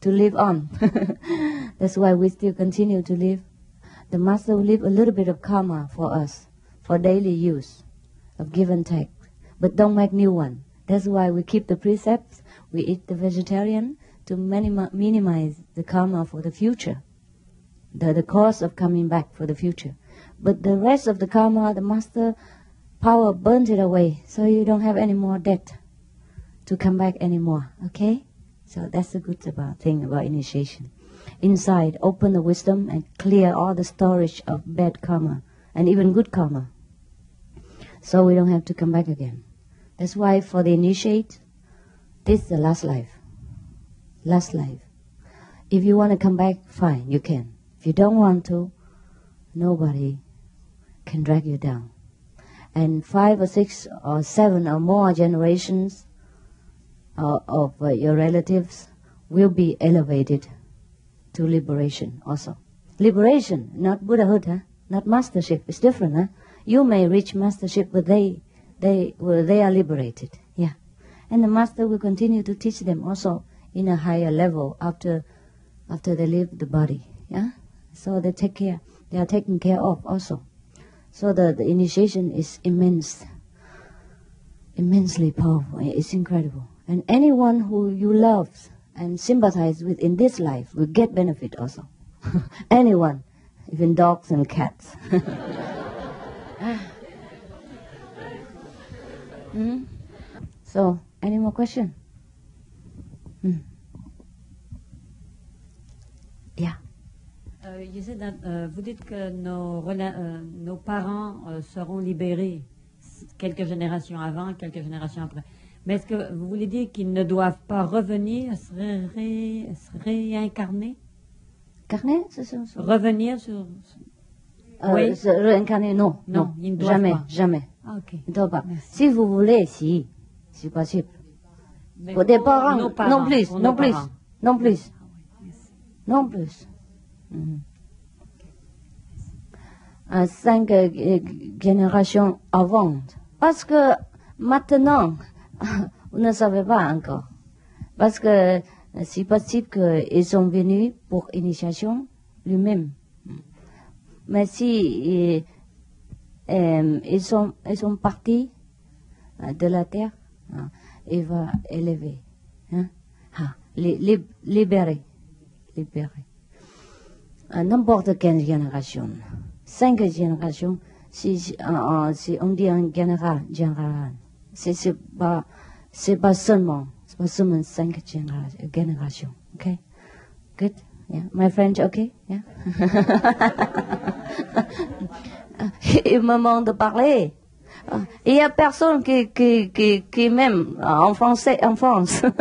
to live on. that's why we still continue to live. The master will leave a little bit of karma for us for daily use of give and take, but don't make new one. That's why we keep the precepts. We eat the vegetarian to minima- minimize the karma for the future, the, the cost of coming back for the future. But the rest of the karma, the master power burns it away, so you don't have any more debt to come back anymore. Okay? So that's the good about thing about initiation. Inside, open the wisdom and clear all the storage of bad karma and even good karma. So we don't have to come back again. That's why for the initiate, this is the last life. Last life. If you want to come back, fine, you can. If you don't want to, nobody can drag you down. And five or six or seven or more generations uh, of uh, your relatives will be elevated to liberation also. Liberation, not Buddhahood, huh? not mastership. It's different. Huh? You may reach mastership, but they, they, well, they are liberated. Yeah. And the master will continue to teach them also in a higher level after, after they leave the body. Yeah. So they take care. They are taken care of also. So the, initiation is immense, immensely powerful. It's incredible. And anyone who you love and sympathize with in this life will get benefit also. anyone, even dogs and cats. mm? So, any more question? Mm. Euh, that, euh, vous dites que nos, euh, nos parents seront libérés quelques générations avant, quelques générations après. Mais est-ce que vous voulez dire qu'ils ne doivent pas revenir, se, ré- se réincarner? Carnet, c'est ça ça Revenir sur... Oui. se réincarner, non, Non, non, ils ne doivent jamais, pas. jamais. Ah, ok. Ils ne doivent pas. Si vous voulez, si, c'est possible. Mais Pour des parents, parents, non plus, pour non plus, non plus. non plus. Mhm. Euh, cinq euh, générations avant. Parce que maintenant, vous ne savez pas encore. Parce que euh, c'est possible qu'ils sont venus pour initiation lui-même. Mais si ils, sont, partis de la terre, hein, il va élever, hein, ah, li- li- libérer, libérer. À n'importe quelle génération, cinq générations, si, euh, euh, si on dit en général, général, c'est pas, pas seulement, c'est pas seulement cinq généra- générations, ok? Good? Yeah. My French, okay? Yeah. Il me demande de parler. Ah, Il y a personne qui, qui, qui, qui m'aime en français, en France.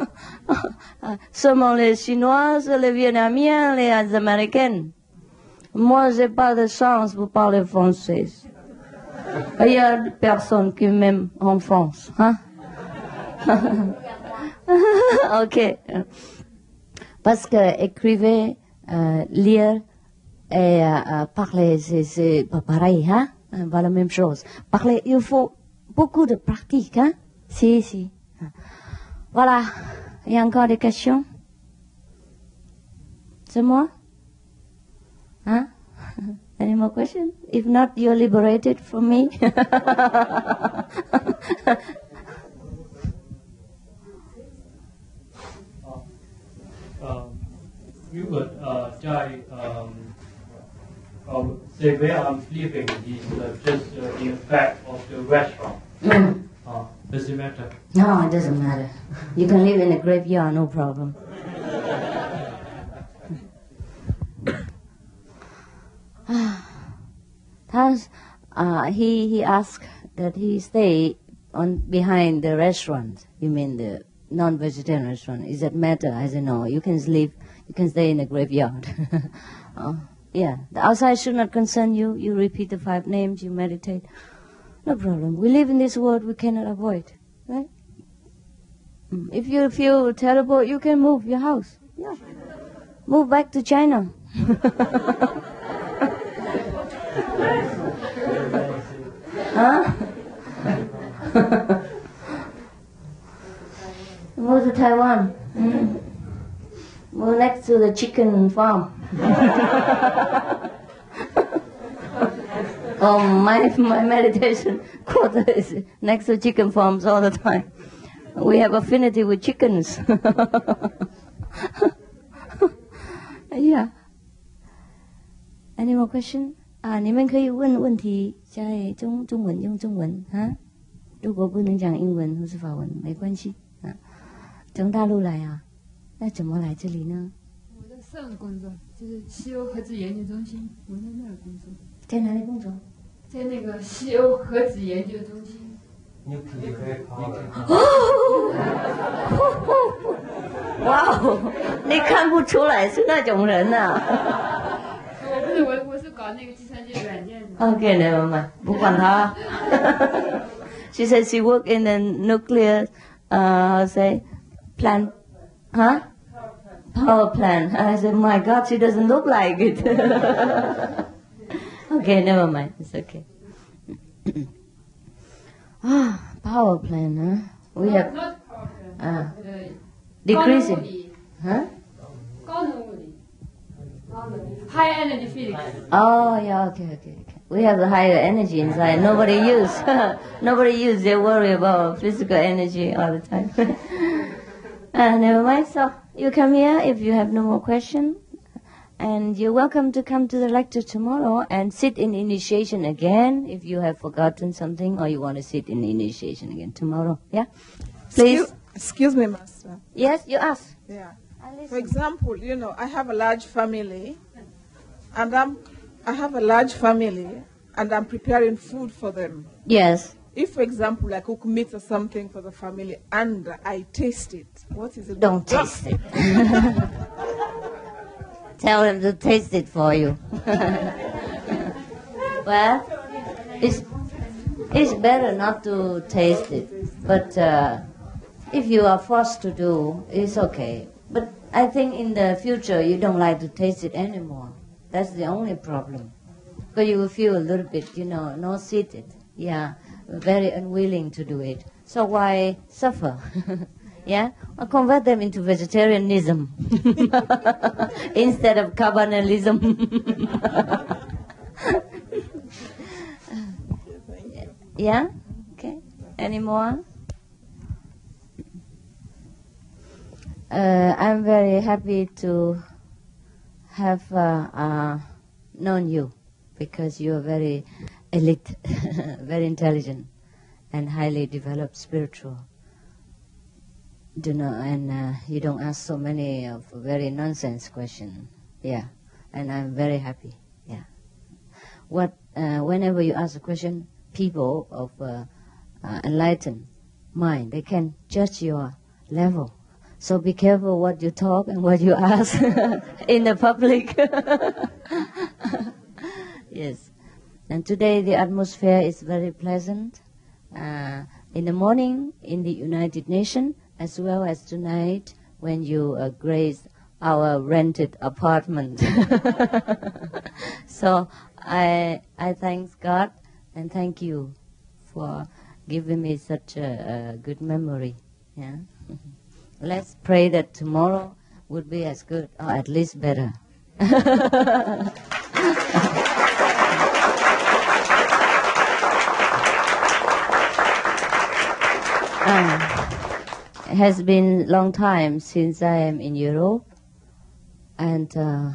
Seulement les Chinoises, les Vietnamiens, les Américains. Moi, j'ai pas de chance pour parler français. Il y a personne qui m'aime en France, hein? ok. Parce que écrire, euh, lire et euh, euh, parler, c'est, pas pareil, hein? Pas la même chose. Parler, il faut beaucoup de pratique, hein? Si, si. Voilà. Il y a encore des questions? C'est moi? Hein? Any more questions? If not, you're liberated from me. um, you would uh, try um, uh, say where I'm sleeping is uh, just uh, in back of the restaurant. Uh, does it matter? No, it doesn't matter. You can live in a graveyard, no problem. That's, uh, he, he asked that he stay on behind the restaurant. You mean the non-vegetarian restaurant? Is that matter? I said, no, you can sleep, you can stay in a graveyard. uh, yeah, the outside should not concern you. You repeat the five names, you meditate. No problem. We live in this world we cannot avoid, right? Mm. If you feel terrible, you can move your house. Yeah. Move back to China. huh? Move to Taiwan. Mm. Move next to the chicken farm. oh, my, my meditation quarter is next to chicken farms all the time. We have affinity with chickens. yeah. Any more question? 啊，你们可以问问题，在中中文用中文啊。如果不能讲英文或是法文，没关系啊。从大陆来啊，那怎么来这里呢？我在上工作，就是西欧核子研究中心，我在那儿工作，在哪里工作？在那个西欧核子研究中心。哇哦，你看不出来是那种人呐、我不是我，我是搞那个计算机软件的。Okay, never mind. 不管他。she says she worked in the nuclear, uh, how to say, plant, huh? Power plant. I said, my God, she doesn't look like it. okay, never mind. It's okay. ah, power plan, huh? We no, have. Not power plan. Uh, uh, decreasing. Huh? High energy physics. Oh yeah, okay, okay, okay. We have the higher energy inside. Nobody use. Nobody use. They worry about physical energy all the time. uh, never mind. So you come here if you have no more questions. And you're welcome to come to the lecture tomorrow and sit in initiation again if you have forgotten something or you want to sit in initiation again tomorrow. Yeah? Please. Excuse, excuse me, Master. Yes, you ask. Yeah. For example, you know, I have a large family, and I'm, I have a large family, and I'm preparing food for them. Yes. If, for example, I cook meat or something for the family, and I taste it, what is it? Don't taste it. Tell him to taste it for you. well, it's, it's better not to taste it. But uh, if you are forced to do, it's okay. But I think in the future you don't like to taste it anymore. That's the only problem. Because you will feel a little bit, you know, not seated. Yeah, very unwilling to do it. So why suffer? yeah, or convert them into vegetarianism instead of carbonalism. yeah. Okay. Any more? Uh, I'm very happy to have uh, uh, known you because you are very elite, very intelligent, and highly developed spiritual. Do not, and uh, you don't ask so many of very nonsense questions. Yeah, and I'm very happy. Yeah. What uh, whenever you ask a question, people of uh, uh, enlightened mind they can judge your level. So be careful what you talk and what you ask in the public. yes. And today the atmosphere is very pleasant. Uh, in the morning in the United Nations, as well as tonight when you uh, grace our rented apartment. so I I thank God and thank you for giving me such a, a good memory. Yeah. Let's pray that tomorrow would be as good or at least better. It has been long time since I am in Europe, and uh,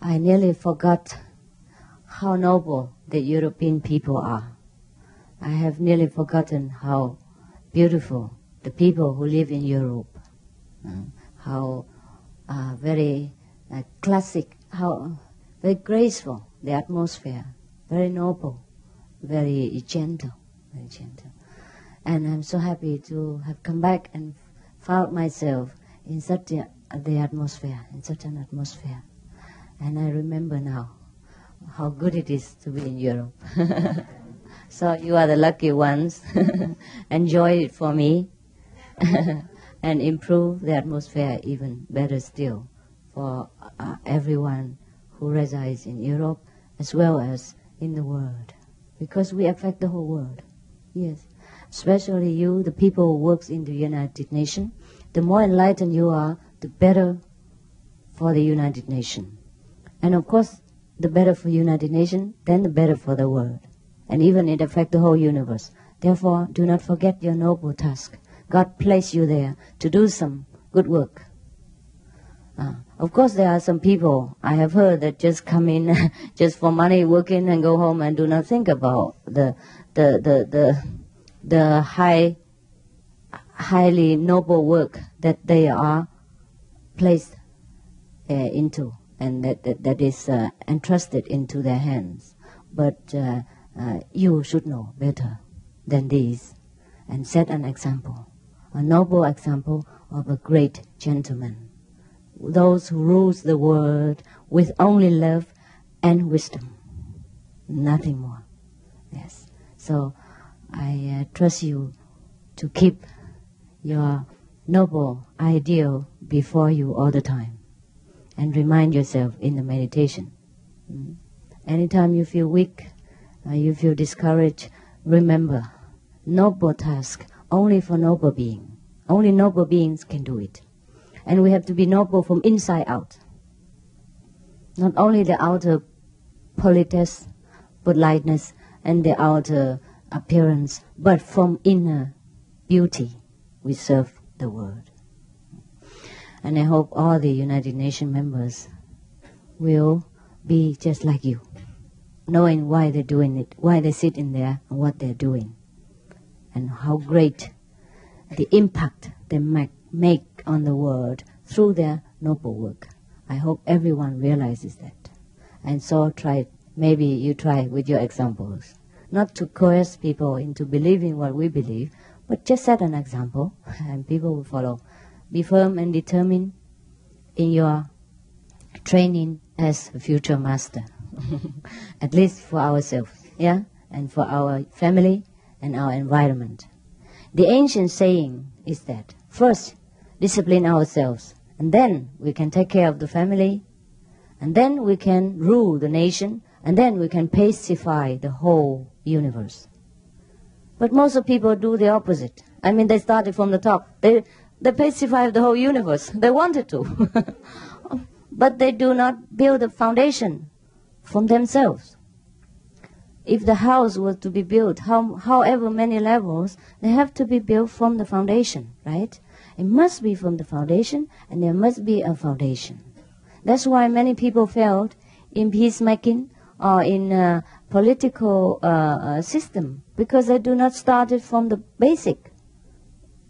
I nearly forgot how noble the European people are. I have nearly forgotten how beautiful the people who live in Europe, uh, how uh, very uh, classic, how very graceful the atmosphere, very noble, very gentle, very gentle. And I'm so happy to have come back and found myself in such a, the atmosphere, in such an atmosphere. And I remember now how good it is to be in Europe. so you are the lucky ones. Enjoy it for me and improve the atmosphere even better still for uh, everyone who resides in Europe as well as in the world. Because we affect the whole world. Yes especially you, the people who works in the United Nations, the more enlightened you are, the better for the United Nations. And of course, the better for United Nations, then the better for the world. And even it affects the whole universe. Therefore, do not forget your noble task. God placed you there to do some good work. Uh, of course, there are some people I have heard that just come in just for money, work in and go home and do not think about the the the, the the high, highly noble work that they are placed uh, into and that, that, that is uh, entrusted into their hands. But uh, uh, you should know better than these and set an example, a noble example of a great gentleman. Those who rules the world with only love and wisdom, nothing more. Yes. So I uh, trust you to keep your noble ideal before you all the time and remind yourself in the meditation. Mm. Anytime you feel weak, uh, you feel discouraged, remember, noble task only for noble being. Only noble beings can do it. And we have to be noble from inside out. Not only the outer politeness, politeness, and the outer appearance, but from inner beauty we serve the world. And I hope all the United Nations members will be just like you, knowing why they're doing it, why they sit in there, and what they're doing, and how great the impact they make, make on the world through their noble work. I hope everyone realizes that. And so try, maybe you try with your examples not to coerce people into believing what we believe, but just set an example and people will follow. Be firm and determined in your training as a future master, at least for ourselves, yeah, and for our family and our environment. The ancient saying is that first discipline ourselves And then we can take care of the family. And then we can rule the nation. And then we can pacify the whole universe. But most of people do the opposite. I mean, they started from the top. They, they the whole universe. They wanted to. but they do not build a foundation from themselves. If the house was to be built, how, however many levels, they have to be built from the foundation, right? It must be from the foundation, and there must be a foundation. That's why many people failed in peacemaking or in a political uh, uh, system because they do not start it from the basic.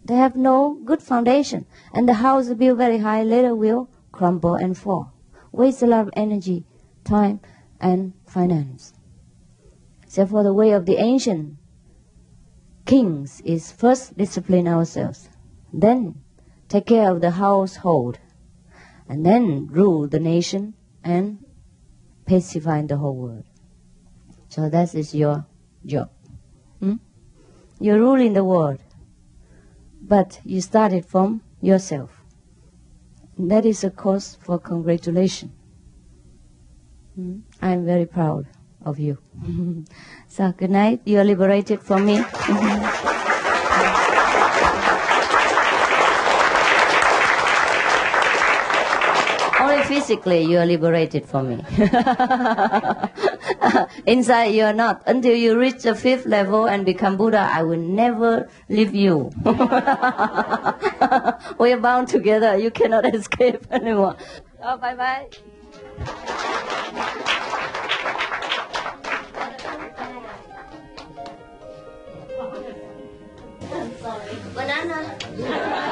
They have no good foundation, and the house built very high later will crumble and fall. Waste a lot of energy, time, and finance. Therefore, the way of the ancient kings is first discipline ourselves, then take care of the household, and then rule the nation and pacify the whole world. So that is your job. Hmm? You're ruling the world, but you started from yourself. That is a cause for congratulation. Hmm? I'm very proud of you. so good night. You are liberated from me. Only physically you are liberated from me. Inside you are not. Until you reach the fifth level and become Buddha, I will never leave you. we are bound together. You cannot escape anymore. Oh, bye bye. sorry. Banana.